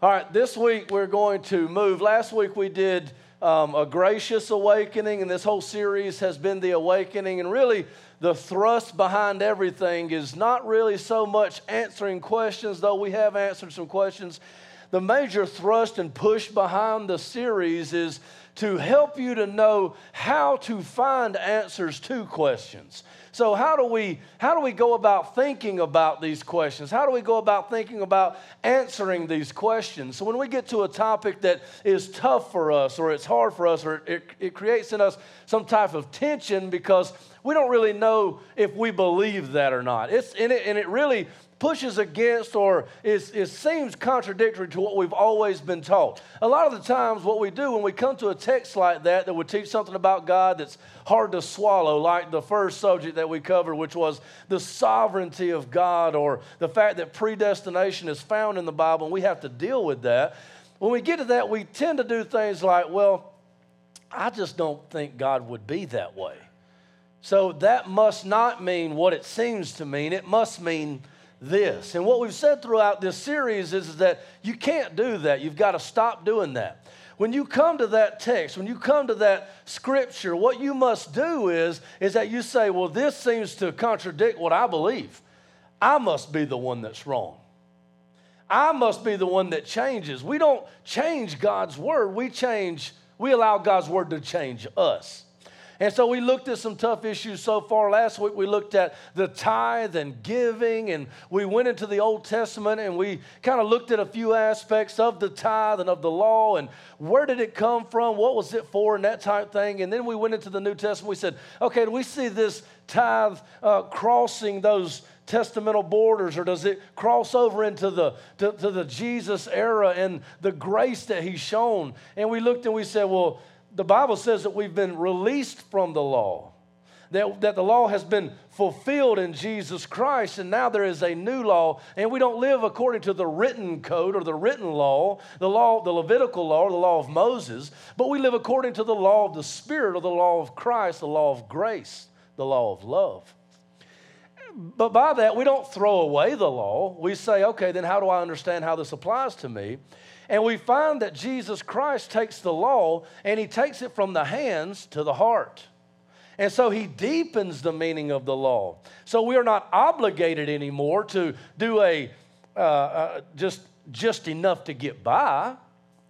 All right, this week we're going to move. Last week we did um, a gracious awakening, and this whole series has been the awakening. And really, the thrust behind everything is not really so much answering questions, though we have answered some questions. The major thrust and push behind the series is to help you to know how to find answers to questions. So how do we how do we go about thinking about these questions? How do we go about thinking about answering these questions? So when we get to a topic that is tough for us or it's hard for us or it, it creates in us some type of tension because we don't really know if we believe that or not. It's and it, and it really pushes against or is, it seems contradictory to what we've always been taught. A lot of the times, what we do when we come to a text like that that would teach something about God that's hard to swallow, like the first subject that we covered, which was the sovereignty of God or the fact that predestination is found in the Bible, and we have to deal with that. When we get to that, we tend to do things like, well, I just don't think God would be that way. So that must not mean what it seems to mean. It must mean this. And what we've said throughout this series is, that you can't do that. You've got to stop doing that. When you come to that text, when you come to that scripture, what you must do is, is that you say, well, this seems to contradict what I believe. I must be the one that's wrong. I must be the one that changes. We don't change God's word, we change, we allow God's word to change us. And so we looked at some tough issues so far. Last week we looked at the tithe and giving, and we went into the Old Testament and we kind of looked at a few aspects of the tithe and of the law and where did it come from, what was it for, and that type thing. And then we went into the New Testament. We said, okay, do we see this tithe uh, crossing those testamental borders or does it cross over into the to, to, the jesus era and the grace that he's shown and we looked and we said well the Bible says that we've been released from the law, that, that the law has been fulfilled in Jesus Christ, and now there is a new law, and we don't live according to the written code or the written law, the law, the Levitical law, or the law of Moses, but we live according to the law of the Spirit or the law of Christ, the law of grace, the law of love. But by that, we don't throw away the law. We say, okay, then how do I understand how this applies to me? And we find that Jesus Christ takes the law and he takes it from the hands to the heart. And so he deepens the meaning of the law. So we are not obligated anymore to do a uh, uh, just, just enough to get by,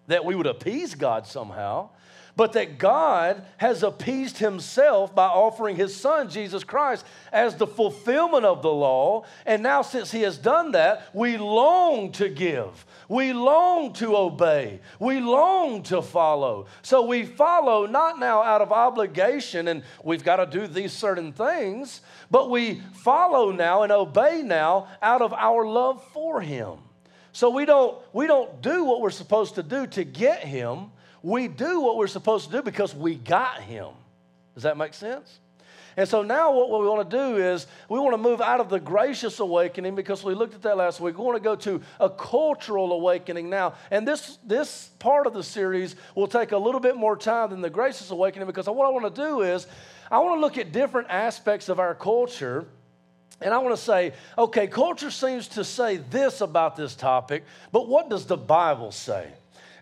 that we would appease God somehow but that God has appeased himself by offering his son, Jesus Christ, as the fulfillment of the law. And now, since he has done that, we long to give. We long to obey. We long to follow. So we follow not now out of obligation and we've got to do these certain things, but we follow now and obey now out of our love for him. So we don't, we don't do what we're supposed to do to get him we do what we're supposed to do because we got him. Does that make sense? And so now what we want to do is we want to move out of the gracious awakening because we looked at that last week. We want to go to a cultural awakening now. And this, this part of the series will take a little bit more time than the gracious awakening because what I want to do is I want to look at different aspects of our culture. And I want to say, okay, culture seems to say this about this topic, but what does the Bible say?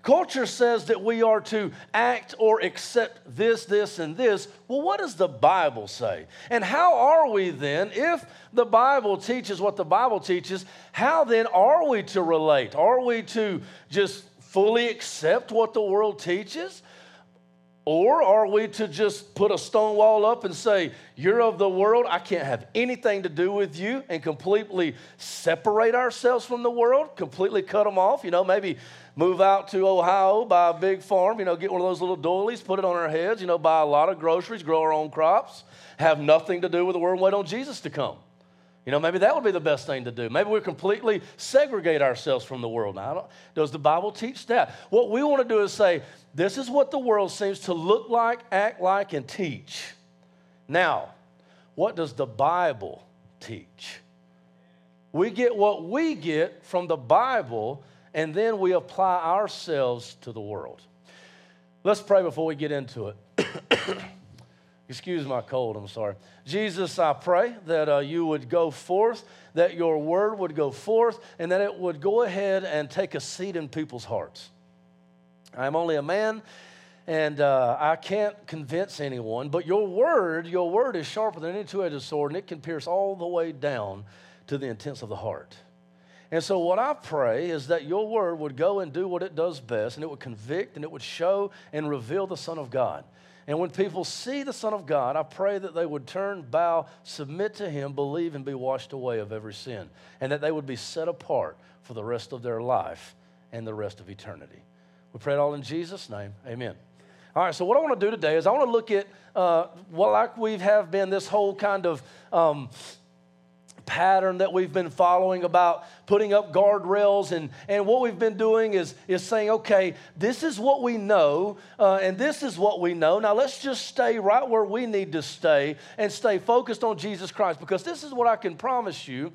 Culture says that we are to act or accept this, this, and this. Well, what does the Bible say? And how are we then, if the Bible teaches what the Bible teaches, how then are we to relate? Are we to just fully accept what the world teaches? Or are we to just put a stone wall up and say, You're of the world, I can't have anything to do with you, and completely separate ourselves from the world, completely cut them off? You know, maybe move out to Ohio, buy a big farm, you know, get one of those little doilies, put it on our heads, you know, buy a lot of groceries, grow our own crops, have nothing to do with the world, wait on Jesus to come. You know, maybe that would be the best thing to do. Maybe we completely segregate ourselves from the world. Now, does the Bible teach that? What we want to do is say, this is what the world seems to look like, act like, and teach. Now, what does the Bible teach? We get what we get from the Bible and then we apply ourselves to the world. Let's pray before we get into it. Excuse my cold, I'm sorry. Jesus, I pray that uh, you would go forth, that your word would go forth, and that it would go ahead and take a seat in people's hearts. I'm only a man, and uh, I can't convince anyone, but your word, your word is sharper than any two edged sword, and it can pierce all the way down to the intents of the heart. And so, what I pray is that your word would go and do what it does best, and it would convict and it would show and reveal the Son of God. And when people see the Son of God, I pray that they would turn, bow, submit to Him, believe, and be washed away of every sin, and that they would be set apart for the rest of their life and the rest of eternity. We pray it all in Jesus' name. Amen. All right, so what I want to do today is I want to look at uh, what, like we have been this whole kind of um, pattern that we've been following about putting up guardrails. And, and what we've been doing is, is saying, okay, this is what we know, uh, and this is what we know. Now let's just stay right where we need to stay and stay focused on Jesus Christ because this is what I can promise you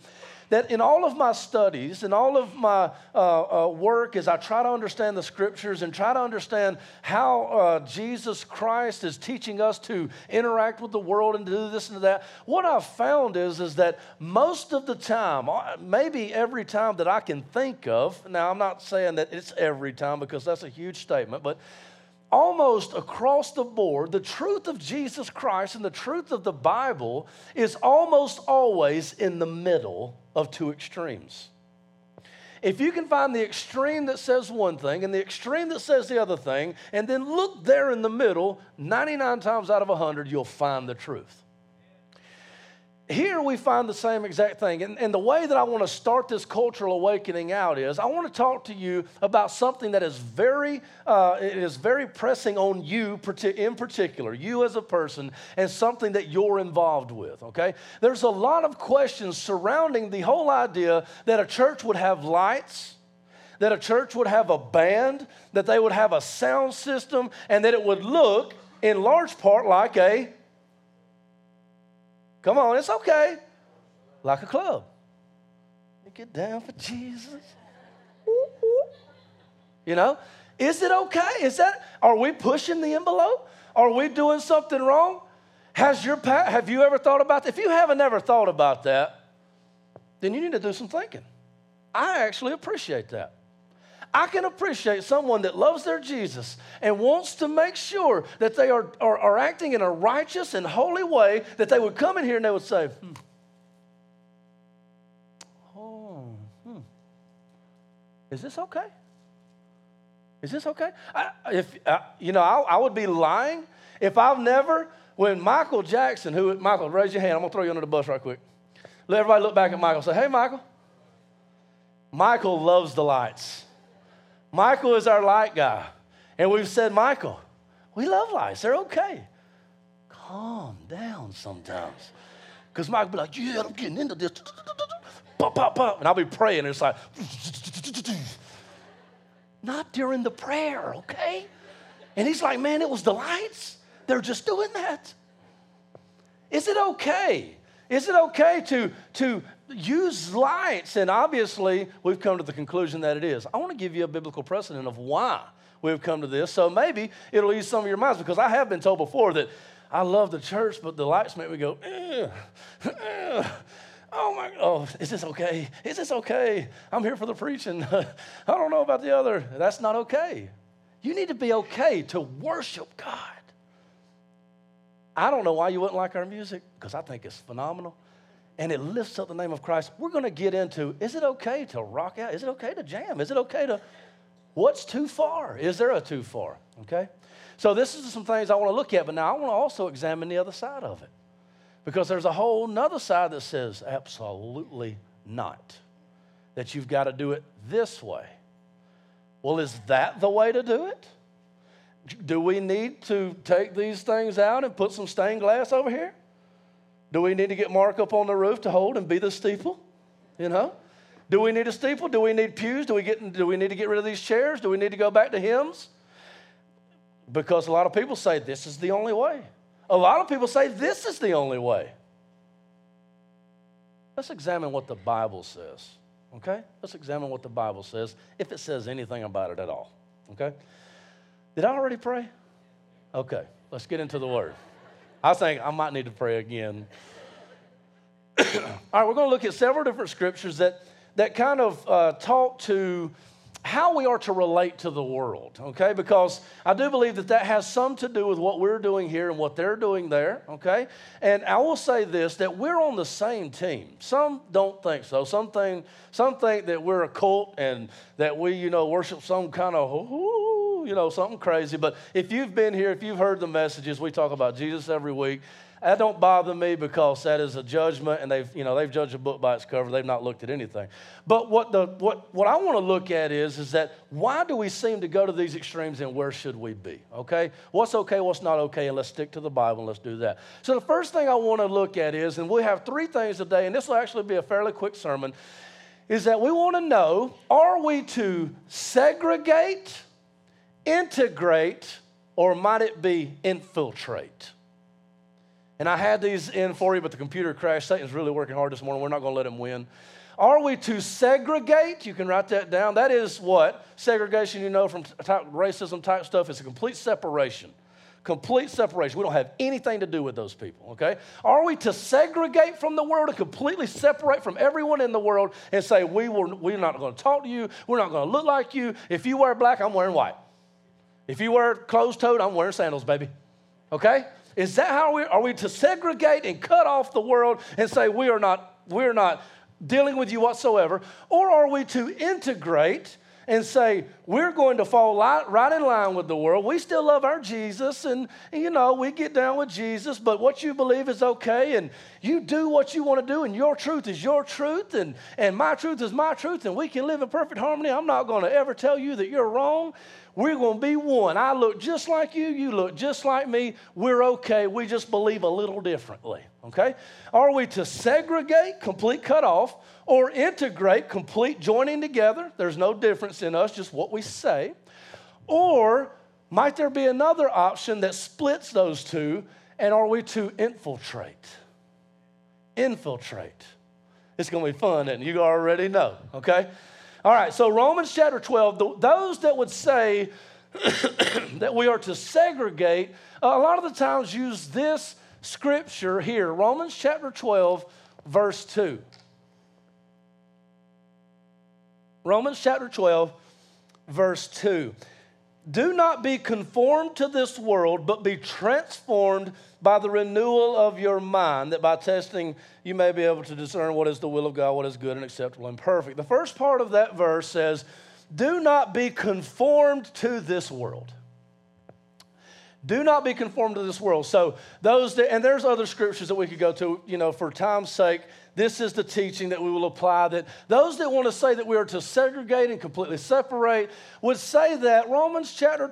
that in all of my studies and all of my uh, uh, work, as I try to understand the scriptures and try to understand how uh, Jesus Christ is teaching us to interact with the world and to do this and that, what I've found is, is that most of the time, uh, maybe every time that I can think of, now I'm not saying that it's every time because that's a huge statement, but almost across the board, the truth of Jesus Christ and the truth of the Bible is almost always in the middle of two extremes. If you can find the extreme that says one thing and the extreme that says the other thing, and then look there in the middle, 99 times out of 100, you'll find the truth here we find the same exact thing. And, and, the way that I want to start this cultural awakening out is I want to talk to you about something that is very, uh, it is very pressing on you in particular, you as a person, and something that you're involved with, okay? There's a lot of questions surrounding the whole idea that a church would have lights, that a church would have a band, that they would have a sound system, and that it would look in large part like a Come on, it's okay. Like a club. You get down for Jesus. You know, is it okay? Is that, are we pushing the envelope? Are we doing something wrong? Has your, have you ever thought about that? If you haven't ever thought about that, then you need to do some thinking. I actually appreciate that. I can appreciate someone that loves their Jesus and wants to make sure that they are, are, are acting in a righteous and holy way, that they would come in here and they would say, hmm. Oh, hmm. Is this okay? Is this okay? I, if uh, you know, I, I would be lying if I've never, when Michael Jackson, who Michael, raise your hand. I'm gonna throw you under the bus right quick. Let everybody look back at Michael. Say, hey, Michael. Michael loves the lights. Michael is our light guy. And we've said, Michael, we love lights. They're okay. Calm down sometimes. Because Michael be like, yeah, I'm getting into this. Pop, pop, pop. And I'll be praying, and it's like, not during the prayer, okay? And he's like, man, it was the lights. They're just doing that. Is it okay? Is it okay to, to use lights. And obviously, we've come to the conclusion that it is. I want to give you a biblical precedent of why we've come to this. So maybe it'll ease some of your minds because I have been told before that I love the church, but the lights make me go, oh my, oh, is this okay? Is this okay? I'm here for the preaching. I don't know about the other. That's not okay. You need to be okay to worship God. I don't know why you wouldn't like our music because I think it's phenomenal and it lifts up the name of Christ, we're going to get into is it okay to rock out? Is it okay to jam? Is it okay to what's too far? Is there a too far? Okay? So, this is some things I want to look at, but now I want to also examine the other side of it because there's a whole nother side that says absolutely not, that you've got to do it this way. Well, is that the way to do it? Do we need to take these things out and put some stained glass over here? Do we need to get Mark up on the roof to hold and be the steeple? You know? Do we need a steeple? Do we need pews? Do we, get, do we need to get rid of these chairs? Do we need to go back to hymns? Because a lot of people say this is the only way. A lot of people say this is the only way. Let's examine what the Bible says, okay? Let's examine what the Bible says, if it says anything about it at all, okay? Did I already pray? Okay, let's get into the Word. I think I might need to pray again. All right, we're going to look at several different scriptures that, that kind of uh, talk to how we are to relate to the world, okay? Because I do believe that that has some to do with what we're doing here and what they're doing there, okay? And I will say this that we're on the same team. Some don't think so. Some think, some think that we're a cult and that we, you know, worship some kind of, you know, something crazy. But if you've been here, if you've heard the messages, we talk about Jesus every week. That don't bother me because that is a judgment, and they've, you know, they've judged a book by its cover. They've not looked at anything. But what, the, what, what I want to look at is, is that why do we seem to go to these extremes and where should we be? Okay? What's okay, what's not okay, and let's stick to the Bible and let's do that. So the first thing I want to look at is, and we have three things today, and this will actually be a fairly quick sermon, is that we want to know are we to segregate, integrate, or might it be infiltrate? And I had these in for you, but the computer crashed. Satan's really working hard this morning. We're not going to let him win. Are we to segregate? You can write that down. That is what? Segregation, you know, from type, racism type stuff, is a complete separation. Complete separation. We don't have anything to do with those people, okay? Are we to segregate from the world and completely separate from everyone in the world and say, we will, we're not going to talk to you, we're not going to look like you? If you wear black, I'm wearing white. If you wear closed toed, I'm wearing sandals, baby, okay? Is that how we are we to segregate and cut off the world and say we are not we're not dealing with you whatsoever? Or are we to integrate and say we're going to fall right in line with the world. We still love our Jesus, and, you know we get down with Jesus, but what you believe is okay, and you do what you want to do, and your truth is your truth, and, and my truth is my truth, and we can live in perfect harmony. I'm not going to ever tell you that you're wrong. We're going to be one. I look just like you, you look just like me. We're okay. We just believe a little differently. Okay? Are we to segregate, complete cut off, or integrate, complete joining together? There's no difference in us, just what we say. Or might there be another option that splits those two? And are we to infiltrate? Infiltrate. It's going to be fun, and you already know, okay? All right, so Romans chapter 12, those that would say that we are to segregate, uh, a lot of the times use this scripture here, Romans chapter 12, verse 2. Romans chapter 12, verse 2. Do not be conformed to this world, but be transformed by the renewal of your mind, that by testing you may be able to discern what is the will of God, what is good and acceptable and perfect. The first part of that verse says, Do not be conformed to this world. Do not be conformed to this world. So those that, and there's other scriptures that we could go to, you know, for time's sake this is the teaching that we will apply. That those that want to say that we are to segregate and completely separate would say that Romans chapter,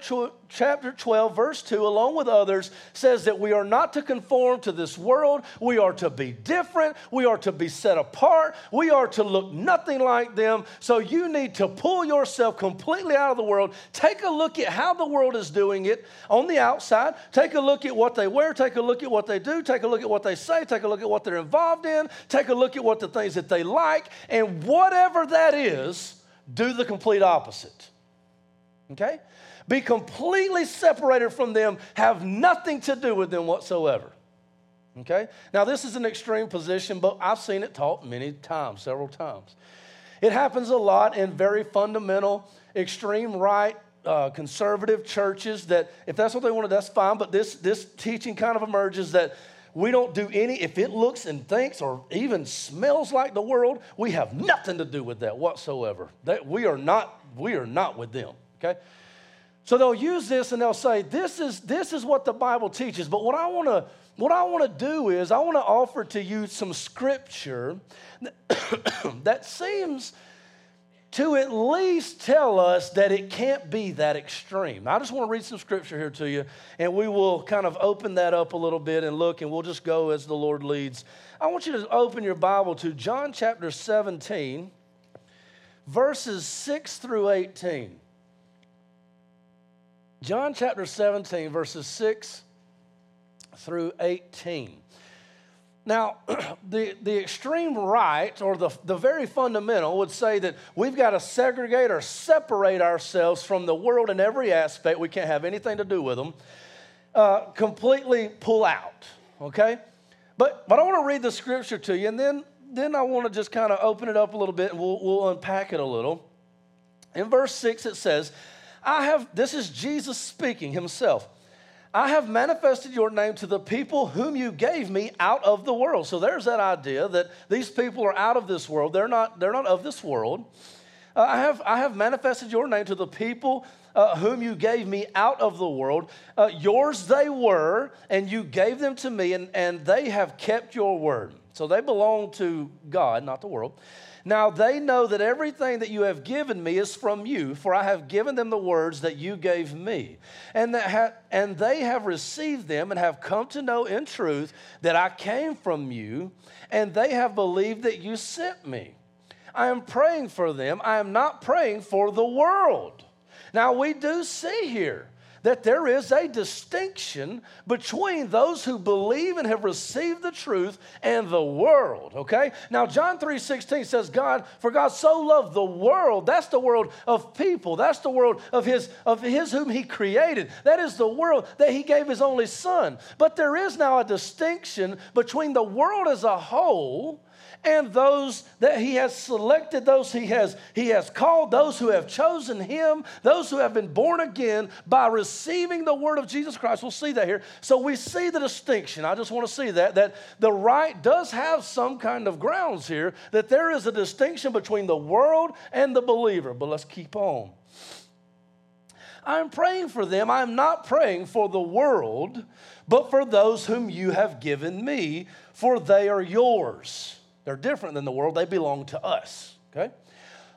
chapter 12, verse 2, along with others, says that we are not to conform to this world. We are to be different. We are to be set apart. We are to look nothing like them. So you need to pull yourself completely out of the world. Take a look at how the world is doing it on the outside. Take a look at what they wear. Take a look at what they do. Take a look at what they say. Take a look at what they're involved in. Take a look at what the things that they like, and whatever that is, do the complete opposite. Okay? Be completely separated from them, have nothing to do with them whatsoever. Okay? Now, this is an extreme position, but I've seen it taught many times, several times. It happens a lot in very fundamental, extreme right, uh, conservative churches that if that's what they wanted, that's fine. But this, this teaching kind of emerges that we don't do any, if it looks and thinks or even smells like the world, we have nothing to do with that whatsoever. That we are not, we are not with them. Okay? So they'll use this and they'll say, this is, this is what the Bible teaches. But what I want to what I want to do is I want to offer to you some scripture that seems to at least tell us that it can't be that extreme. I just want to read some scripture here to you, and we will kind of open that up a little bit and look, and we'll just go as the Lord leads. I want you to open your Bible to John chapter 17, verses 6 through 18. John chapter 17, verses 6 through 18. Now, the, the extreme right, or the, the very fundamental, would say that we've got to segregate or separate ourselves from the world in every aspect. We can't have anything to do with them. Uh, completely pull out. okay? But, but I want to read the scripture to you, and then, then I want to just kind of open it up a little bit and we'll, we'll unpack it a little. In verse 6, it says, I have, this is Jesus speaking himself. I have manifested your name to the people whom you gave me out of the world. So there's that idea that these people are out of this world. They're not, they're not of this world. Uh, I, have, I have manifested your name to the people uh, whom you gave me out of the world. Uh, yours they were, and you gave them to me, and, and they have kept your word. So they belong to God, not the world. Now they know that everything that you have given me is from you, for I have given them the words that you gave me. And, that ha- and they have received them and have come to know in truth that I came from you, and they have believed that you sent me. I am praying for them. I am not praying for the world. Now we do see here that there is a distinction between those who believe and have received the truth and the world, okay? Now John 3:16 says God for God so loved the world, that's the world of people, that's the world of his of his whom he created. That is the world that he gave his only son. But there is now a distinction between the world as a whole and those that he has selected, those he has, he has called, those who have chosen him, those who have been born again by receiving the word of Jesus Christ. We'll see that here. So we see the distinction. I just want to see that, that the right does have some kind of grounds here, that there is a distinction between the world and the believer. But let's keep on. I'm praying for them. I'm not praying for the world, but for those whom you have given me, for they are yours. They're different than the world, they belong to us. Okay?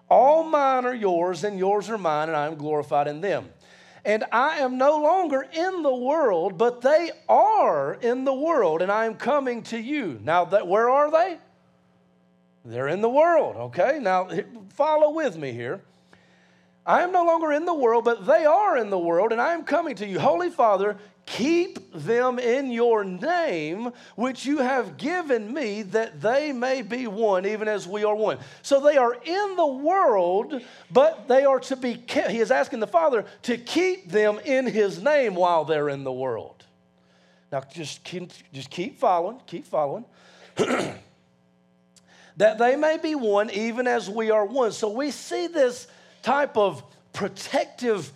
All mine are yours, and yours are mine, and I am glorified in them. And I am no longer in the world, but they are in the world, and I am coming to you. Now, that, where are they? They're in the world, okay? Now, follow with me here. I am no longer in the world, but they are in the world, and I am coming to you. Holy Father, Keep them in your name, which you have given me, that they may be one, even as we are one. So they are in the world, but they are to be kept. He is asking the Father to keep them in His name while they're in the world. Now, just keep, just keep following, keep following. that they may be one, even as we are one. So we see this type of protective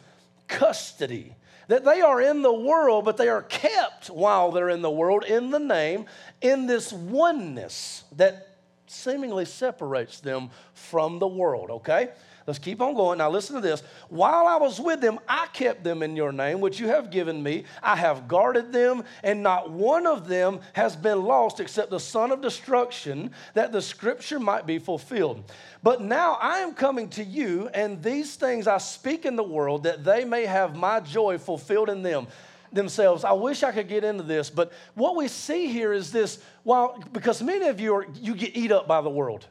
custody that they are in the world, but they are kept while they're in the world in the name, in this oneness that seemingly separates them from the world, okay? Let's keep on going. Now, listen to this. While I was with them, I kept them in your name, which you have given me. I have guarded them, and not one of them has been lost except the son of destruction, that the scripture might be fulfilled. But now I am coming to you, and these things I speak in the world, that they may have my joy fulfilled in them themselves. I wish I could get into this, but what we see here is this while because many of you are you get eat up by the world.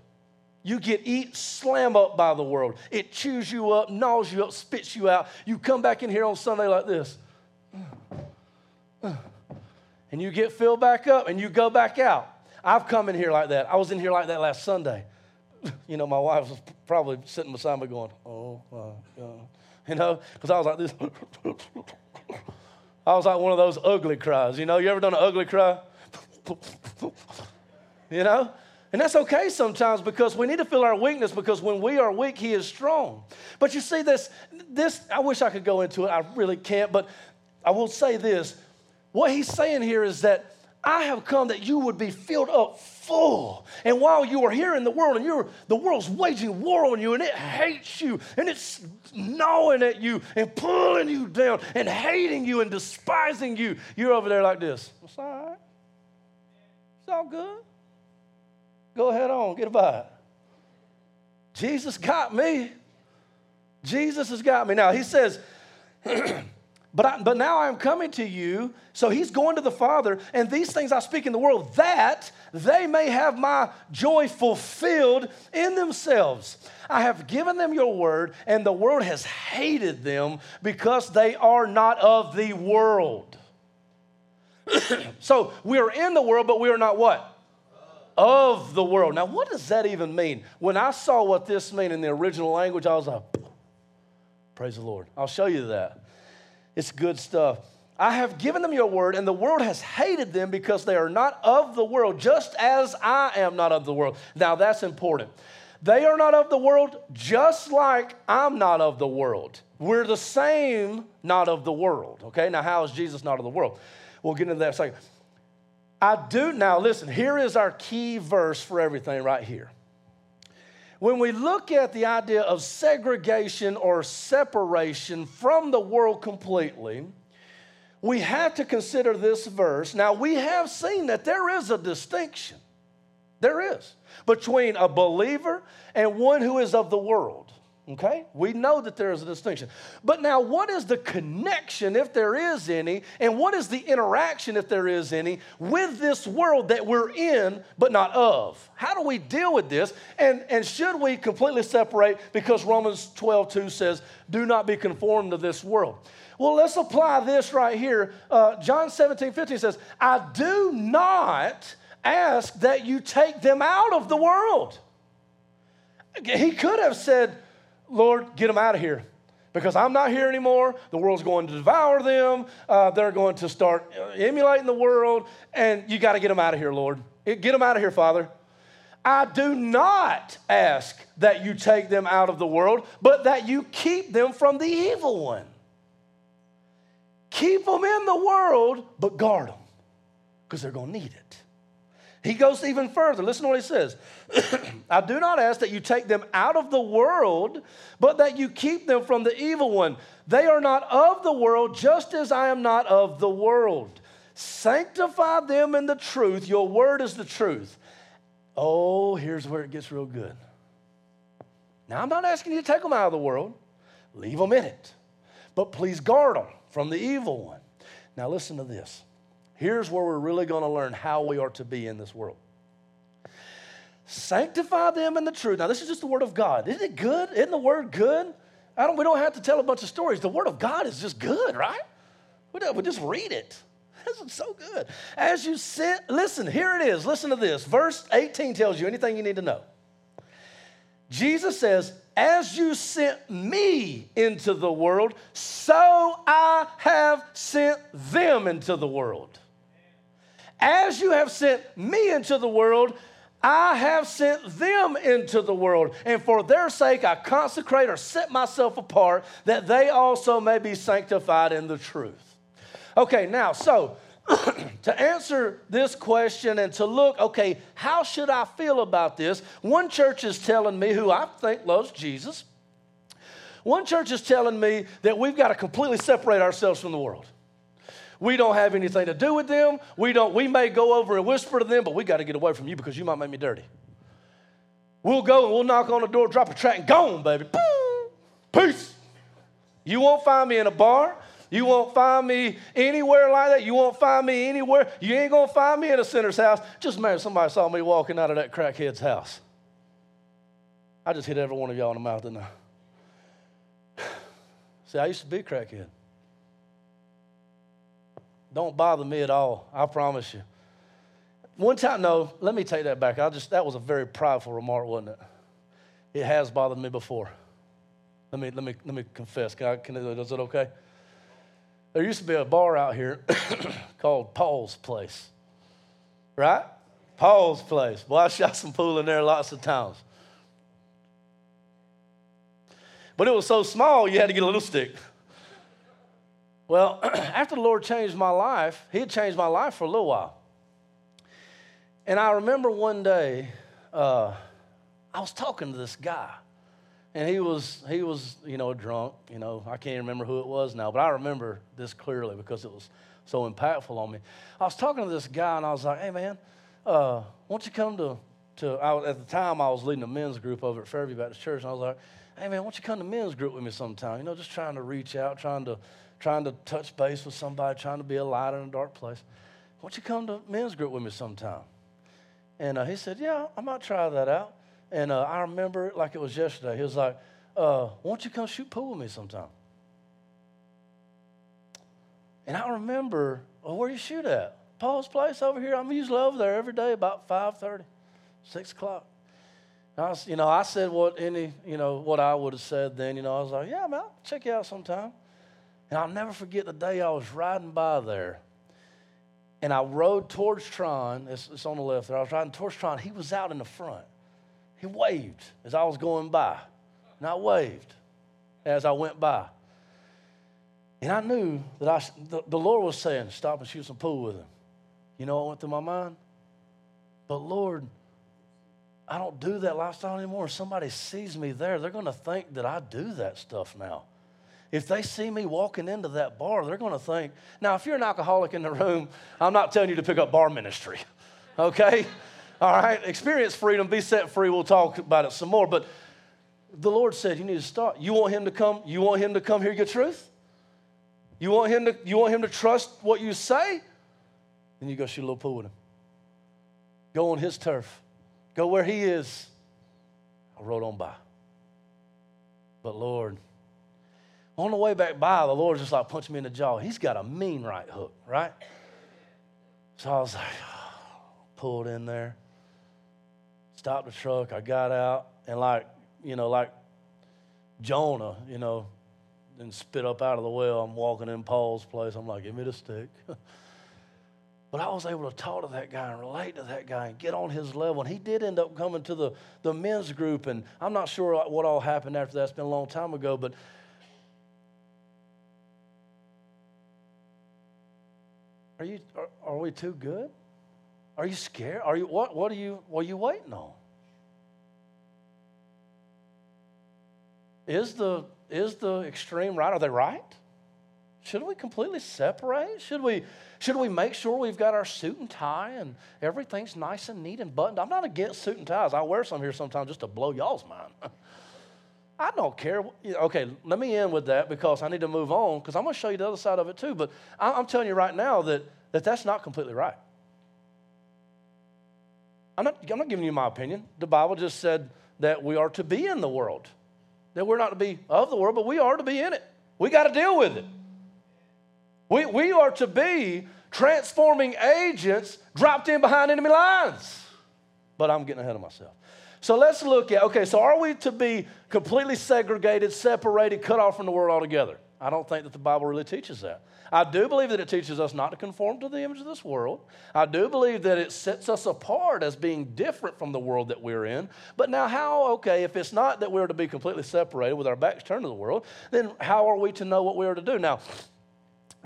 You get eat, slam up by the world. It chews you up, gnaws you up, spits you out. You come back in here on Sunday like this. And you get filled back up and you go back out. I've come in here like that. I was in here like that last Sunday. You know, my wife was probably sitting beside me going, oh my God. You know, because I was like this. I was like one of those ugly cries. You know, you ever done an ugly cry? you know? And that's okay sometimes because we need to feel our weakness because when we are weak, He is strong. But you see, this, this, I wish I could go into it. I really can't, but I will say this. What He's saying here is that I have come that you would be filled up full. And while you are here in the world and you're, the world's waging war on you and it hates you and it's gnawing at you and pulling you down and hating you and despising you, you're over there like this. It's all right. It's all good. Go ahead on, get a it. Jesus got me. Jesus has got me. Now, he says, but, I, but now I'm coming to you. So he's going to the Father, and these things I speak in the world, that they may have my joy fulfilled in themselves. I have given them your word, and the world has hated them because they are not of the world. so we are in the world, but we are not what? Of the world. Now, what does that even mean? When I saw what this meant in the original language, I was like, praise the Lord. I'll show you that. It's good stuff. I have given them your word, and the world has hated them because they are not of the world, just as I am not of the world. Now, that's important. They are not of the world, just like I'm not of the world. We're the same, not of the world. Okay, now how is Jesus not of the world? We'll get into that in a second. I do, now listen, here is our key verse for everything right here. When we look at the idea of segregation or separation from the world completely, we have to consider this verse. Now, we have seen that there is a distinction. There is between a believer and one who is of the world. Okay? We know that there is a distinction. But now, what is the connection, if there is any, and what is the interaction, if there is any, with this world that we're in but not of? How do we deal with this? And, and should we completely separate because Romans 12, 2 says, do not be conformed to this world? Well, let's apply this right here. Uh, John 17, 15 says, I do not ask that you take them out of the world. He could have said, Lord, get them out of here because I'm not here anymore. The world's going to devour them. Uh, they're going to start emulating the world, and you got to get them out of here, Lord. Get them out of here, Father. I do not ask that you take them out of the world, but that you keep them from the evil one. Keep them in the world, but guard them because they're going to need it. He goes even further. Listen to what he says I do not ask that you take them out of the world, but that you keep them from the evil one. They are not of the world, just as I am not of the world. Sanctify them in the truth. Your word is the truth. Oh, here's where it gets real good. Now, I'm not asking you to take them out of the world, leave them in it. But please guard them from the evil one. Now, listen to this. Here's where we're really going to learn how we are to be in this world. Sanctify them in the truth. Now, this is just the word of God. Isn't it good? Isn't the word good? I don't, we don't have to tell a bunch of stories. The word of God is just good, right? We, we just read it. This is so good. As you sit, listen, here it is. Listen to this. Verse 18 tells you anything you need to know. Jesus says, As you sent me into the world, so I have sent them into the world. As you have sent me into the world, I have sent them into the world. And for their sake, I consecrate or set myself apart that they also may be sanctified in the truth. Okay, now, so to answer this question and to look, okay, how should I feel about this? One church is telling me, who I think loves Jesus, one church is telling me that we've got to completely separate ourselves from the world. We don't have anything to do with them. We don't. We may go over and whisper to them, but we got to get away from you because you might make me dirty. We'll go and we'll knock on the door, drop a track, and gone, baby. Peace. You won't find me in a bar. You won't find me anywhere like that. You won't find me anywhere. You ain't gonna find me in a sinner's house. Just imagine somebody saw me walking out of that crackhead's house. I just hit every one of y'all in the mouth, didn't I? See, I used to be a crackhead. Don't bother me at all. I promise you. One time, no, let me take that back. I just that was a very prideful remark, wasn't it? It has bothered me before. Let me let me let me confess. Can I, can, is it okay? There used to be a bar out here called Paul's Place, right? Paul's Place. Boy, I shot some pool in there lots of times. But it was so small, you had to get a little stick. Well, after the Lord changed my life, He had changed my life for a little while. And I remember one day, uh, I was talking to this guy, and he was he was you know drunk. You know, I can't remember who it was now, but I remember this clearly because it was so impactful on me. I was talking to this guy, and I was like, "Hey, man, uh, won't you come to to?" I, at the time, I was leading a men's group over at Fairview Baptist Church, and I was like, "Hey, man, won't you come to men's group with me sometime?" You know, just trying to reach out, trying to trying to touch base with somebody, trying to be a light in a dark place. Why don't you come to men's group with me sometime? And uh, he said, Yeah, I might try that out. And uh, I remember it like it was yesterday. He was like, uh, Won't you come shoot pool with me sometime? And I remember, well, where you shoot at? Paul's place over here. I'm usually over there every day about 5.30, 6 o'clock. I was, you know, I said what any, you know, what I would have said then. You know, I was like, yeah, man, I'll check you out sometime. And I'll never forget the day I was riding by there. And I rode towards Tron. It's, it's on the left there. I was riding towards Tron. He was out in the front. He waved as I was going by. And I waved as I went by. And I knew that I, the, the Lord was saying, stop and shoot some pool with him. You know what went through my mind? But Lord, I don't do that lifestyle anymore. If somebody sees me there, they're going to think that I do that stuff now. If they see me walking into that bar, they're going to think. Now, if you're an alcoholic in the room, I'm not telling you to pick up bar ministry, okay? All right? Experience freedom, be set free. We'll talk about it some more. But the Lord said, You need to start. You want Him to come, you want Him to come hear your truth? You want Him to, you want him to trust what you say? Then you go shoot a little pool with Him. Go on His turf. Go where He is. I rode on by. But Lord, on the way back by, the Lord just like punched me in the jaw. He's got a mean right hook, right? So I was like, oh, pulled in there, stopped the truck. I got out, and like, you know, like Jonah, you know, and spit up out of the well. I'm walking in Paul's place. I'm like, give me the stick. but I was able to talk to that guy and relate to that guy and get on his level. And he did end up coming to the, the men's group. And I'm not sure what all happened after that. It's been a long time ago. But Are you are, are, we too good? Are you scared? Are you what what are you what are you waiting on? Is the is the extreme right? Are they right? Should we completely separate? Should we should we make sure we've got our suit and tie and everything's nice and neat and buttoned? I'm not against suit and ties. I wear some here sometimes just to blow y'all's mind. I don't care. Okay, let me end with that because I need to move on because I'm going to show you the other side of it too. But I'm telling you right now that, that that's not completely right. I'm not, I'm not giving you my opinion. The Bible just said that we are to be in the world, that we're not to be of the world, but we are to be in it. We got to deal with it. We, we are to be transforming agents dropped in behind enemy lines. But I'm getting ahead of myself. So let's look at okay, so are we to be completely segregated, separated, cut off from the world altogether? I don't think that the Bible really teaches that. I do believe that it teaches us not to conform to the image of this world. I do believe that it sets us apart as being different from the world that we're in. But now, how, okay, if it's not that we're to be completely separated with our backs turned to the world, then how are we to know what we are to do? Now,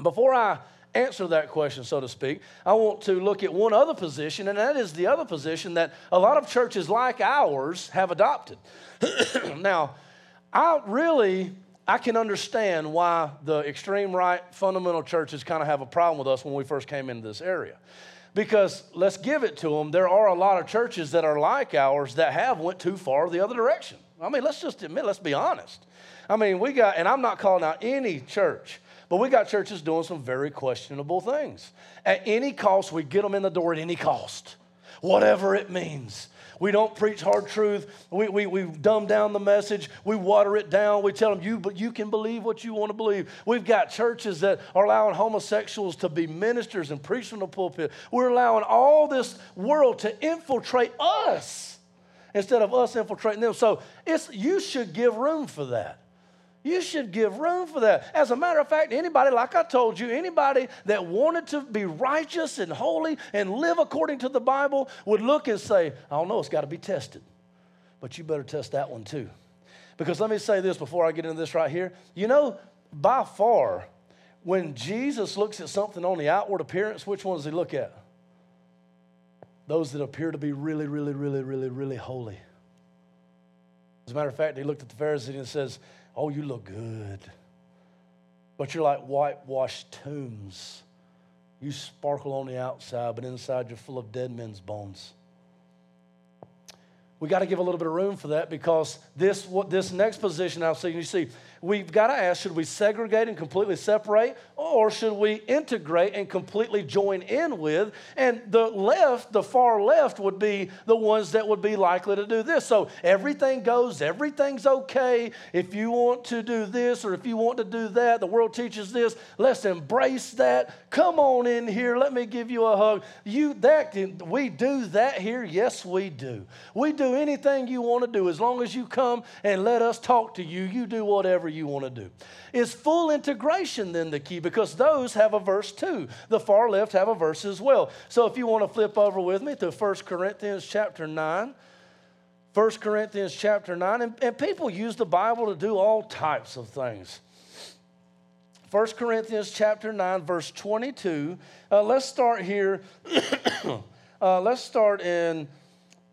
before I answer that question, so to speak, I want to look at one other position, and that is the other position that a lot of churches like ours have adopted. now, I really I can understand why the extreme right fundamental churches kind of have a problem with us when we first came into this area. Because let's give it to them, there are a lot of churches that are like ours that have went too far the other direction. I mean, let's just admit, let's be honest. I mean, we got, and I'm not calling out any church but we got churches doing some very questionable things. At any cost, we get them in the door at any cost, whatever it means. We don't preach hard truth. We, we, we dumb down the message. We water it down. We tell them, you, but you can believe what you want to believe. We've got churches that are allowing homosexuals to be ministers and preach from the pulpit. We're allowing all this world to infiltrate us instead of us infiltrating them. So it's, you should give room for that. You should give room for that. As a matter of fact, anybody, like I told you, anybody that wanted to be righteous and holy and live according to the Bible would look and say, I don't know, it's got to be tested. But you better test that one too. Because let me say this before I get into this right here. You know, by far, when Jesus looks at something on the outward appearance, which one does he look at? Those that appear to be really, really, really, really, really holy. As a matter of fact, he looked at the Pharisees and says, Oh, you look good. But you're like whitewashed tombs. You sparkle on the outside, but inside you're full of dead men's bones. We got to give a little bit of room for that because this, what, this next position I'll see, you see, we've got to ask should we segregate and completely separate, or should we integrate and completely join in with? And the left, the far left, would be the ones that would be likely to do this. So everything goes, everything's okay. If you want to do this or if you want to do that, the world teaches this, let's embrace that. Come on in here, let me give you a hug. You that we do that here? Yes, we do. We do anything you want to do as long as you come and let us talk to you. You do whatever you want to do. Is full integration then the key? Because those have a verse too. The far left have a verse as well. So if you want to flip over with me to 1 Corinthians chapter 9. 1 Corinthians chapter 9, and, and people use the Bible to do all types of things. 1 Corinthians chapter 9, verse 22. Uh, let's start here. uh, let's start in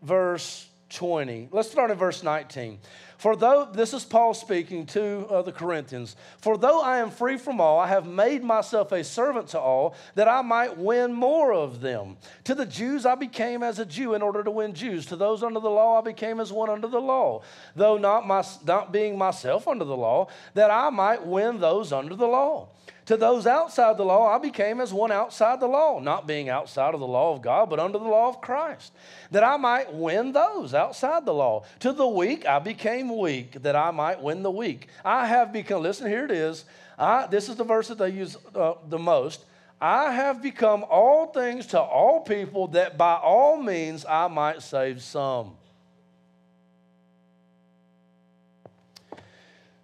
verse 20. Let's start in verse 19. For though, this is Paul speaking to uh, the Corinthians, for though I am free from all, I have made myself a servant to all, that I might win more of them. To the Jews I became as a Jew in order to win Jews. To those under the law I became as one under the law, though not, my, not being myself under the law, that I might win those under the law. To those outside the law, I became as one outside the law, not being outside of the law of God, but under the law of Christ, that I might win those outside the law. To the weak, I became weak, that I might win the weak. I have become, listen, here it is. I, this is the verse that they use uh, the most. I have become all things to all people, that by all means I might save some.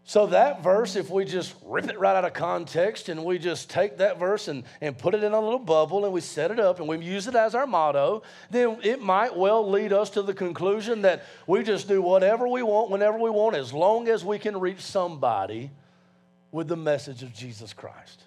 So, that verse, if we just rip it right out of context and we just take that verse and, and put it in a little bubble and we set it up and we use it as our motto, then it might well lead us to the conclusion that we just do whatever we want, whenever we want, as long as we can reach somebody with the message of Jesus Christ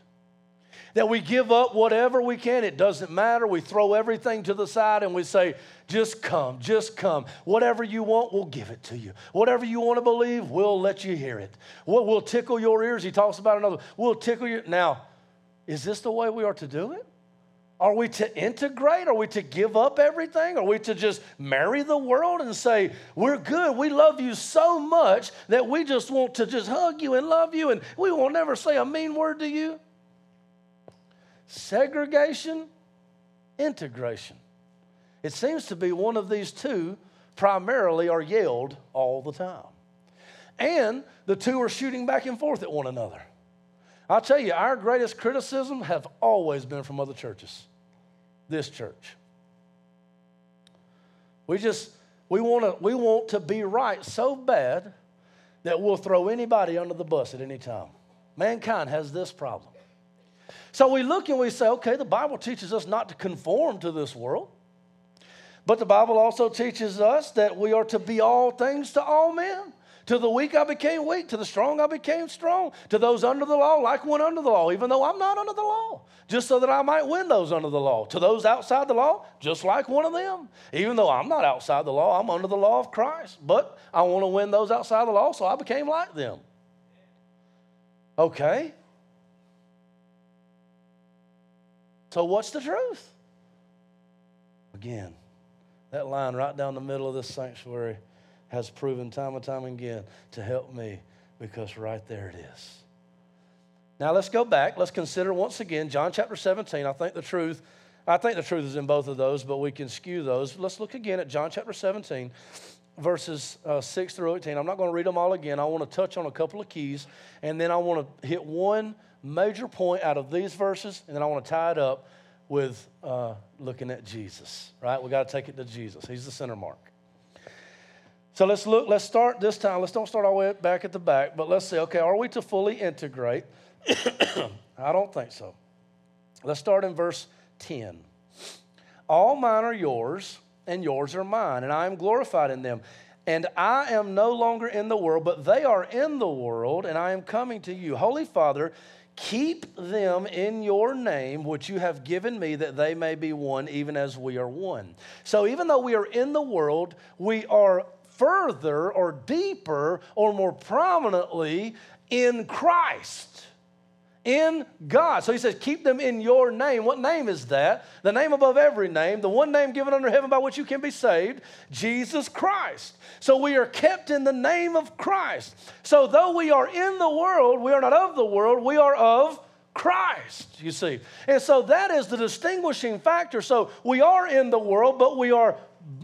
that we give up whatever we can. It doesn't matter. We throw everything to the side and we say, just come, just come. Whatever you want, we'll give it to you. Whatever you want to believe, we'll let you hear it. We'll, we'll tickle your ears. He talks about another. We'll tickle you. Now, is this the way we are to do it? Are we to integrate? Are we to give up everything? Are we to just marry the world and say, We're good, we love you so much that we just want to just hug you and love you and we will never say a mean word to you? Segregation, integration. It seems to be one of these two primarily are yelled all the time. And the two are shooting back and forth at one another. I'll tell you, our greatest criticism have always been from other churches. This church. We just we want to we want to be right so bad that we'll throw anybody under the bus at any time. Mankind has this problem. So we look and we say, okay, the Bible teaches us not to conform to this world. But the Bible also teaches us that we are to be all things to all men. To the weak I became weak, to the strong I became strong, to those under the law, like one under the law, even though I'm not under the law, just so that I might win those under the law. To those outside the law, just like one of them. Even though I'm not outside the law, I'm under the law of Christ. But I want to win those outside the law, so I became like them. Okay, So, what's the truth? Again, that line right down the middle of this sanctuary has proven time and time again to help me because right there it is. Now let's go back. Let's consider once again John chapter 17. I think the truth, I think the truth is in both of those, but we can skew those. Let's look again at John chapter 17, verses uh, 6 through 18. I'm not going to read them all again. I want to touch on a couple of keys, and then I want to hit one major point out of these verses, and then I want to tie it up with uh, looking at Jesus, right? We got to take it to Jesus. He's the center mark. So let's look, let's start this time. Let's don't start all the way back at the back, but let's say, okay, are we to fully integrate? I don't think so. Let's start in verse 10. All mine are yours, and yours are mine, and I am glorified in them. And I am no longer in the world, but they are in the world, and I am coming to you. Holy Father, Keep them in your name, which you have given me, that they may be one, even as we are one. So, even though we are in the world, we are further or deeper or more prominently in Christ in God. So he says, keep them in your name. What name is that? The name above every name, the one name given under heaven by which you can be saved, Jesus Christ. So we are kept in the name of Christ. So though we are in the world, we are not of the world, we are of Christ, you see. And so that is the distinguishing factor. So we are in the world, but we are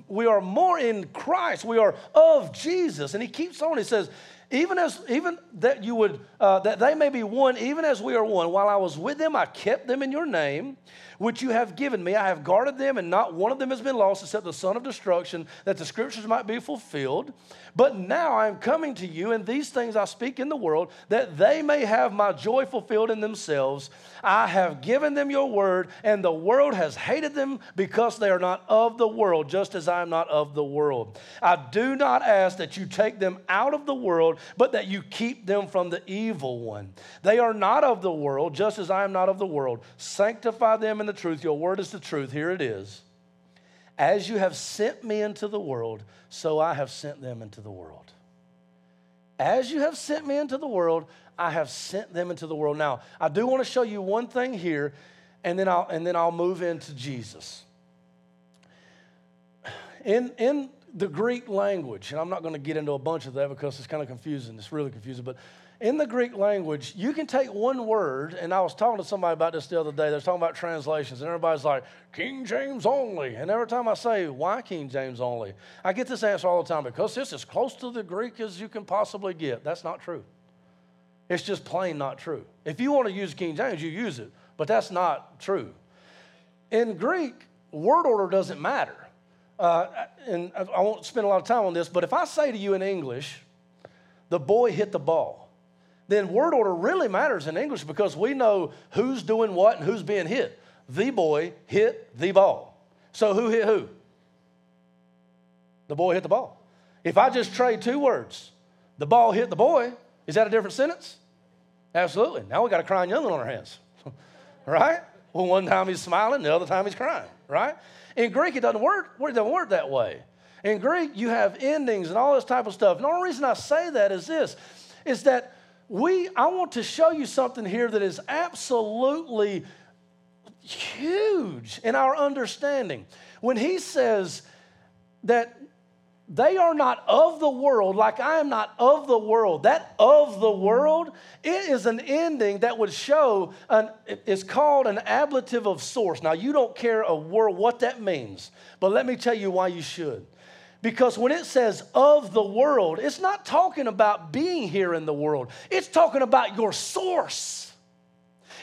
we are more in Christ. We are of Jesus. And he keeps on. He says, even as even that you would uh, that they may be one, even as we are one. While I was with them, I kept them in your name, which you have given me. I have guarded them, and not one of them has been lost except the son of destruction, that the scriptures might be fulfilled. But now I am coming to you, and these things I speak in the world, that they may have my joy fulfilled in themselves. I have given them your word, and the world has hated them because they are not of the world, just as I am not of the world. I do not ask that you take them out of the world, but that you keep them from the evil one. They are not of the world, just as I am not of the world. Sanctify them in the truth. Your word is the truth. Here it is. As you have sent me into the world, so I have sent them into the world. As you have sent me into the world, I have sent them into the world. Now, I do want to show you one thing here, and then I'll, and then I'll move into Jesus. In, in the Greek language, and I'm not going to get into a bunch of that because it's kind of confusing. It's really confusing, but in the Greek language, you can take one word, and I was talking to somebody about this the other day. They're talking about translations, and everybody's like, King James only. And every time I say, why King James only? I get this answer all the time because this is as close to the Greek as you can possibly get. That's not true. It's just plain not true. If you want to use King James, you use it, but that's not true. In Greek, word order doesn't matter. Uh, and I won't spend a lot of time on this, but if I say to you in English, the boy hit the ball, then word order really matters in English because we know who's doing what and who's being hit. The boy hit the ball. So who hit who? The boy hit the ball. If I just trade two words, the ball hit the boy, is that a different sentence? Absolutely. Now we got a crying youngin on our hands, right? Well, one time he's smiling, the other time he's crying, right? In Greek, it doesn't work. It doesn't work that way. In Greek, you have endings and all this type of stuff. And the only reason I say that is this: is that we, I want to show you something here that is absolutely huge in our understanding. When he says that they are not of the world like I am not of the world. That of the world, it is an ending that would show, an, it's called an ablative of source. Now, you don't care a word what that means, but let me tell you why you should. Because when it says of the world, it's not talking about being here in the world, it's talking about your source.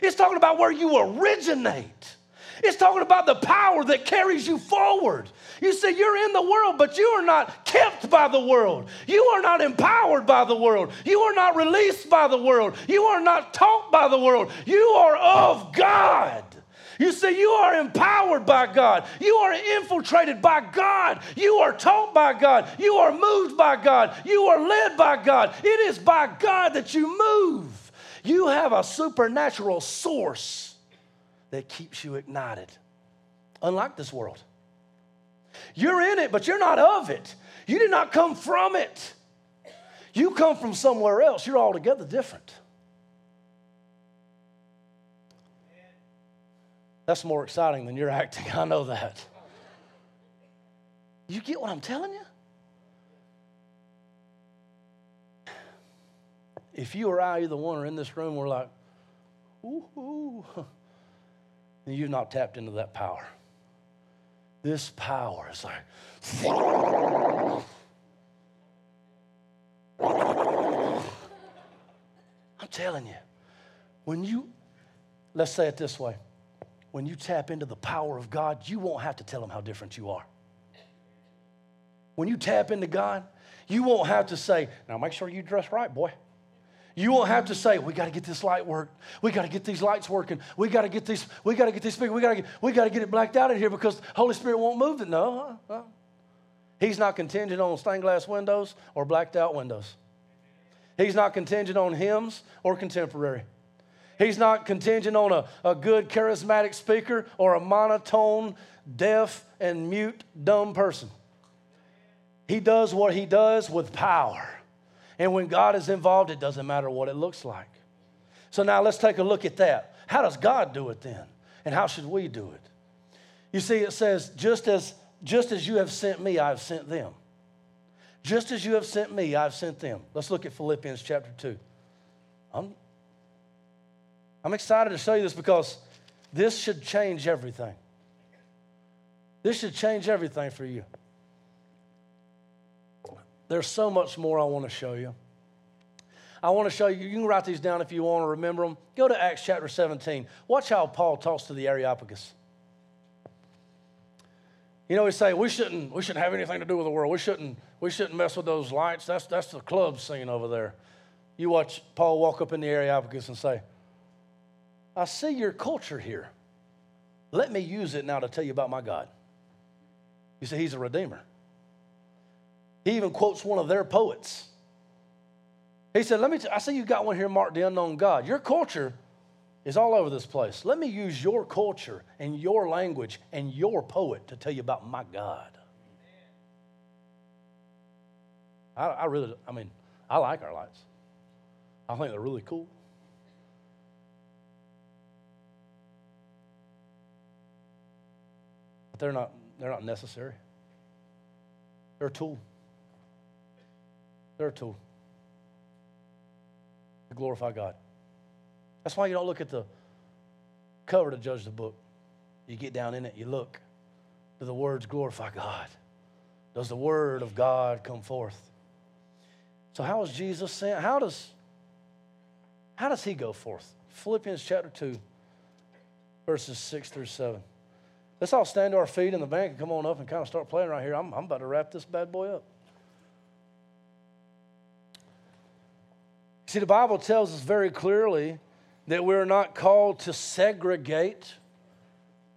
It's talking about where you originate. It's talking about the power that carries you forward. You say you're in the world, but you are not kept by the world. You are not empowered by the world. You are not released by the world. You are not taught by the world. You are of God. You see, you are empowered by God. You are infiltrated by God. You are taught by God. You are moved by God. You are led by God. It is by God that you move. You have a supernatural source that keeps you ignited, unlike this world. You're in it, but you're not of it. You did not come from it. You come from somewhere else. You're altogether different. That's more exciting than your acting. I know that. You get what I'm telling you? If you or I, either one, are in this room, we're like, ooh, ooh, you've not tapped into that power. This power is like, I'm telling you, when you, let's say it this way when you tap into the power of God, you won't have to tell them how different you are. When you tap into God, you won't have to say, now make sure you dress right, boy. You won't have to say, we got to get this light work. We got to get these lights working. We got to get these, we got to get these speakers. We got to get, we got to get it blacked out in here because Holy Spirit won't move it. No. Uh, uh. He's not contingent on stained glass windows or blacked out windows. He's not contingent on hymns or contemporary. He's not contingent on a, a good charismatic speaker or a monotone, deaf, and mute, dumb person. He does what he does with power. And when God is involved, it doesn't matter what it looks like. So now let's take a look at that. How does God do it then? And how should we do it? You see, it says, just as, just as you have sent me, I have sent them. Just as you have sent me, I've sent them. Let's look at Philippians chapter 2. I'm, I'm excited to show you this because this should change everything. This should change everything for you. There's so much more I want to show you. I want to show you, you can write these down if you want to remember them. Go to Acts chapter 17. Watch how Paul talks to the Areopagus. You know, we say we shouldn't, we shouldn't have anything to do with the world. We shouldn't, we shouldn't mess with those lights. That's, that's the club scene over there. You watch Paul walk up in the Areopagus and say, I see your culture here. Let me use it now to tell you about my God. You see, he's a redeemer. He even quotes one of their poets. He said, Let me, t- I see you got one here marked the unknown God. Your culture is all over this place. Let me use your culture and your language and your poet to tell you about my God. I, I really, I mean, I like our lights. I think they're really cool. But they're not, they're not necessary. They're a tool. They're a tool to glorify God. That's why you don't look at the cover to judge the book. You get down in it, you look. Do the words glorify God? Does the word of God come forth? So how is Jesus sent? How does how does he go forth? Philippians chapter 2, verses 6 through 7. Let's all stand to our feet in the bank and come on up and kind of start playing right here. I'm, I'm about to wrap this bad boy up. See, the Bible tells us very clearly that we're not called to segregate,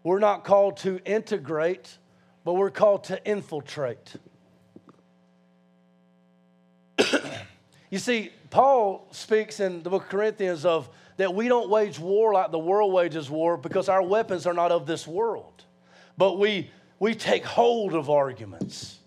we're not called to integrate, but we're called to infiltrate. you see, Paul speaks in the book of Corinthians of that we don't wage war like the world wages war because our weapons are not of this world. But we, we take hold of arguments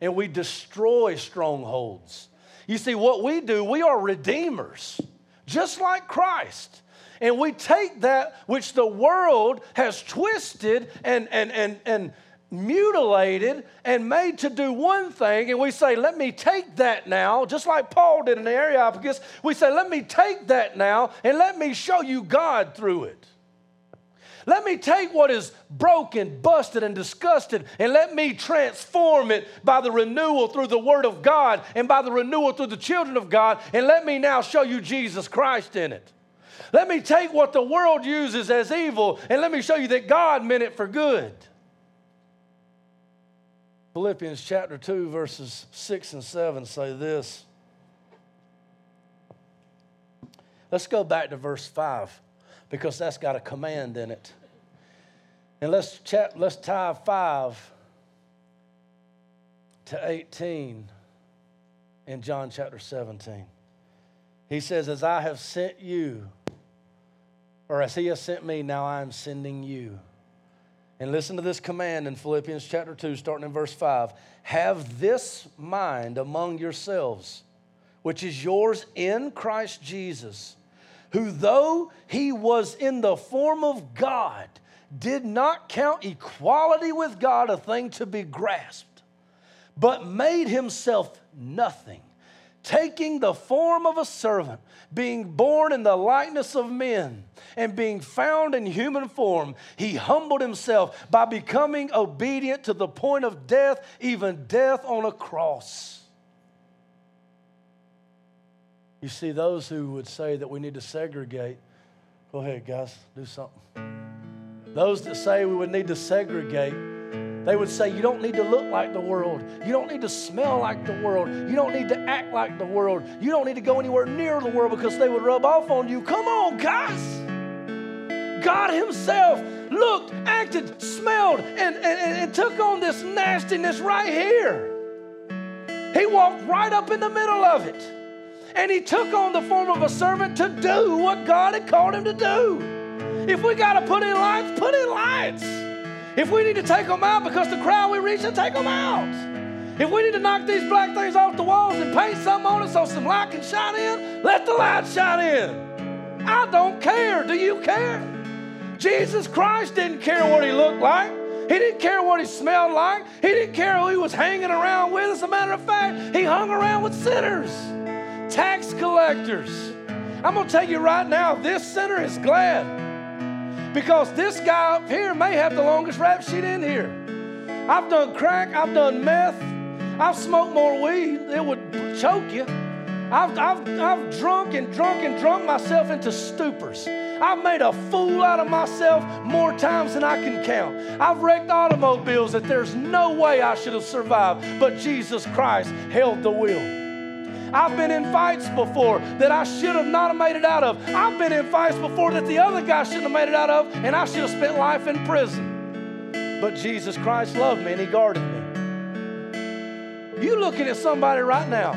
and we destroy strongholds. You see, what we do, we are redeemers, just like Christ. And we take that which the world has twisted and, and, and, and mutilated and made to do one thing, and we say, Let me take that now, just like Paul did in the Areopagus. We say, Let me take that now and let me show you God through it. Let me take what is broken, busted, and disgusted, and let me transform it by the renewal through the Word of God and by the renewal through the children of God, and let me now show you Jesus Christ in it. Let me take what the world uses as evil, and let me show you that God meant it for good. Philippians chapter 2, verses 6 and 7 say this. Let's go back to verse 5 because that's got a command in it. And let's, chat, let's tie 5 to 18 in John chapter 17. He says, As I have sent you, or as he has sent me, now I am sending you. And listen to this command in Philippians chapter 2, starting in verse 5. Have this mind among yourselves, which is yours in Christ Jesus who, though he was in the form of God, did not count equality with God a thing to be grasped, but made himself nothing, taking the form of a servant, being born in the likeness of men, and being found in human form, he humbled himself by becoming obedient to the point of death, even death on a cross. You see, those who would say that we need to segregate, go ahead, guys, do something. Those that say we would need to segregate, they would say, You don't need to look like the world. You don't need to smell like the world. You don't need to act like the world. You don't need to go anywhere near the world because they would rub off on you. Come on, guys. God Himself looked, acted, smelled, and, and, and took on this nastiness right here. He walked right up in the middle of it and he took on the form of a servant to do what God had called him to do. If we got to put in lights, put in lights. If we need to take them out because the crowd we reach, then take them out. If we need to knock these black things off the walls and paint something on it so some light can shine in, let the light shine in. I don't care. Do you care? Jesus Christ didn't care what he looked like. He didn't care what he smelled like. He didn't care who he was hanging around with. As a matter of fact, he hung around with sinners tax collectors. I'm going to tell you right now, this sinner is glad because this guy up here may have the longest rap sheet in here. I've done crack, I've done meth, I've smoked more weed, it would choke you. I've, I've, I've drunk and drunk and drunk myself into stupors. I've made a fool out of myself more times than I can count. I've wrecked automobiles that there's no way I should have survived, but Jesus Christ held the wheel. I've been in fights before that I should have not have made it out of. I've been in fights before that the other guy shouldn't have made it out of, and I should have spent life in prison. But Jesus Christ loved me and He guarded me. You looking at somebody right now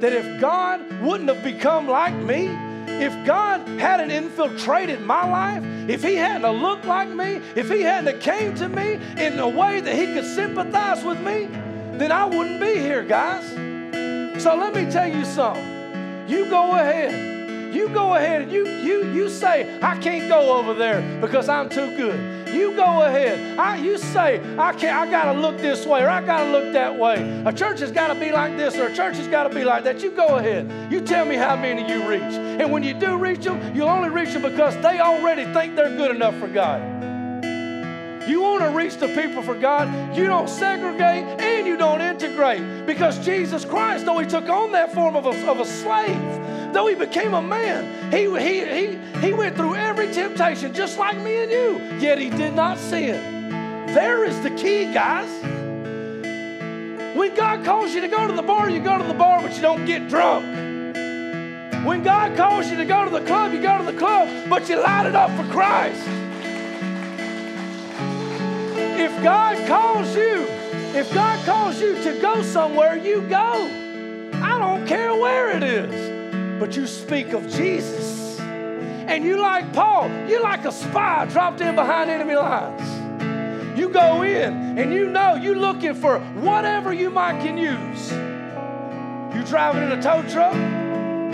that if God wouldn't have become like me, if God hadn't infiltrated my life, if He hadn't looked like me, if He hadn't came to me in a way that He could sympathize with me, then I wouldn't be here, guys. So let me tell you something. You go ahead. You go ahead and you, you, you say, I can't go over there because I'm too good. You go ahead. I, you say, I can't, I gotta look this way or I gotta look that way. A church has gotta be like this or a church has gotta be like that. You go ahead. You tell me how many you reach. And when you do reach them, you'll only reach them because they already think they're good enough for God. You want to reach the people for God, you don't segregate and you don't integrate. Because Jesus Christ, though he took on that form of a, of a slave, though he became a man, he, he, he, he went through every temptation just like me and you, yet he did not sin. There is the key, guys. When God calls you to go to the bar, you go to the bar, but you don't get drunk. When God calls you to go to the club, you go to the club, but you light it up for Christ. If God calls you, if God calls you to go somewhere, you go. I don't care where it is. But you speak of Jesus. And you like Paul, you like a spy dropped in behind enemy lines. You go in and you know you're looking for whatever you might can use. You driving in a tow truck,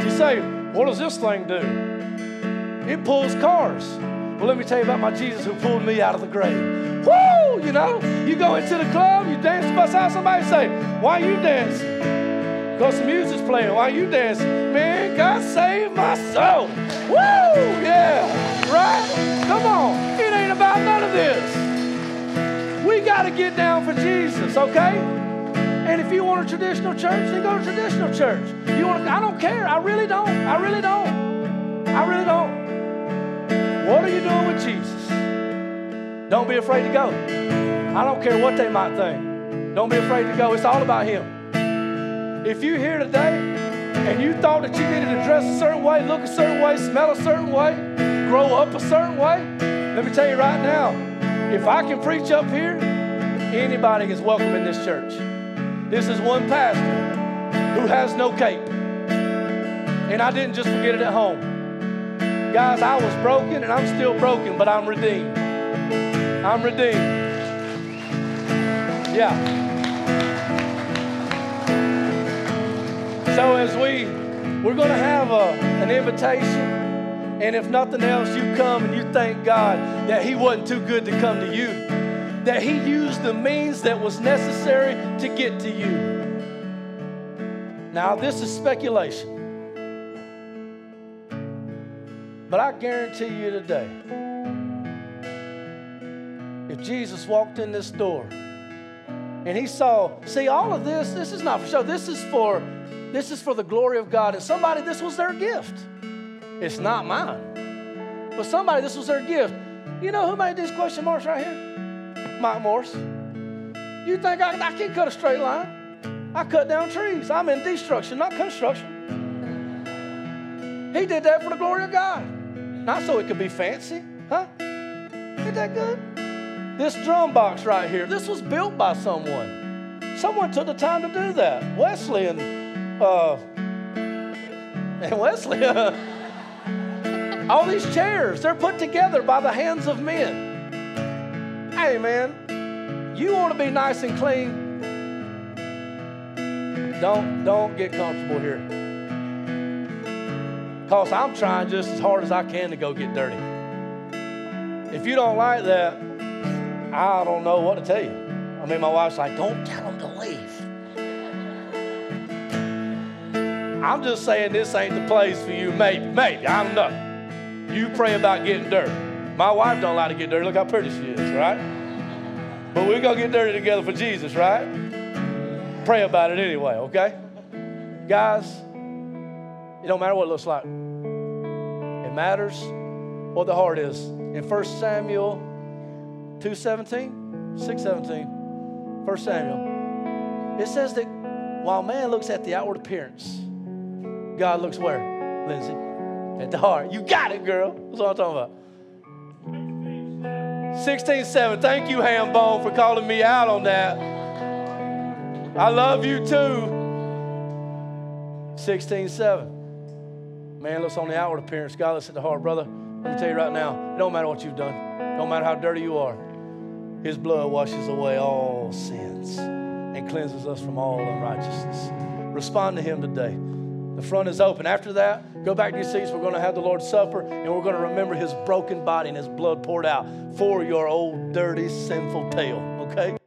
you say, What does this thing do? It pulls cars. Well, let me tell you about my Jesus who pulled me out of the grave. Woo! You know, you go into the club, you dance beside somebody, say, Why you dancing? Because the music's playing. Why you dancing? Man, God saved my soul. Woo! Yeah, right? Come on. It ain't about none of this. We got to get down for Jesus, okay? And if you want a traditional church, then go to traditional church. You want? I don't care. I really don't. I really don't. I really don't. What are you doing with Jesus? Don't be afraid to go. I don't care what they might think. Don't be afraid to go. It's all about Him. If you're here today and you thought that you needed to dress a certain way, look a certain way, smell a certain way, grow up a certain way, let me tell you right now, if I can preach up here, anybody is welcome in this church. This is one pastor who has no cape. And I didn't just forget it at home. Guys, I was broken and I'm still broken, but I'm redeemed. I'm redeemed. Yeah. So as we we're going to have a, an invitation, and if nothing else, you come and you thank God that He wasn't too good to come to you, that He used the means that was necessary to get to you. Now, this is speculation. But I guarantee you today, if Jesus walked in this door and he saw, see, all of this, this is not for show. This is for this is for the glory of God. And somebody, this was their gift. It's not mine. But somebody, this was their gift. You know who made these question marks right here? Mike Morse. You think I, I can cut a straight line? I cut down trees. I'm in destruction, not construction. He did that for the glory of God. Not so it could be fancy, huh? Ain't that good? This drum box right here, this was built by someone. Someone took the time to do that. Wesley and uh, and Wesley. all these chairs, they're put together by the hands of men. Hey, man, you want to be nice and clean? Don't don't get comfortable here. Because I'm trying just as hard as I can to go get dirty. If you don't like that, I don't know what to tell you. I mean, my wife's like, don't tell them to leave. I'm just saying this ain't the place for you. Maybe, maybe, I don't know. You pray about getting dirty. My wife don't like to get dirty. Look how pretty she is, right? But we're going to get dirty together for Jesus, right? Pray about it anyway, okay? Guys, It don't matter what it looks like. Matters what the heart is. In 1 Samuel 2.17, 6.17, 1 Samuel, it says that while man looks at the outward appearance, God looks where, Lindsay? At the heart. You got it, girl. That's what I'm talking about. 16.7. Thank you, Hambone, for calling me out on that. I love you too. 16.7. Man looks on the outward appearance. God looks at the heart. Brother, let me tell you right now, it don't matter what you've done. No matter how dirty you are. His blood washes away all sins and cleanses us from all unrighteousness. Respond to Him today. The front is open. After that, go back to your seats. We're going to have the Lord's Supper and we're going to remember His broken body and His blood poured out for your old, dirty, sinful tail, okay?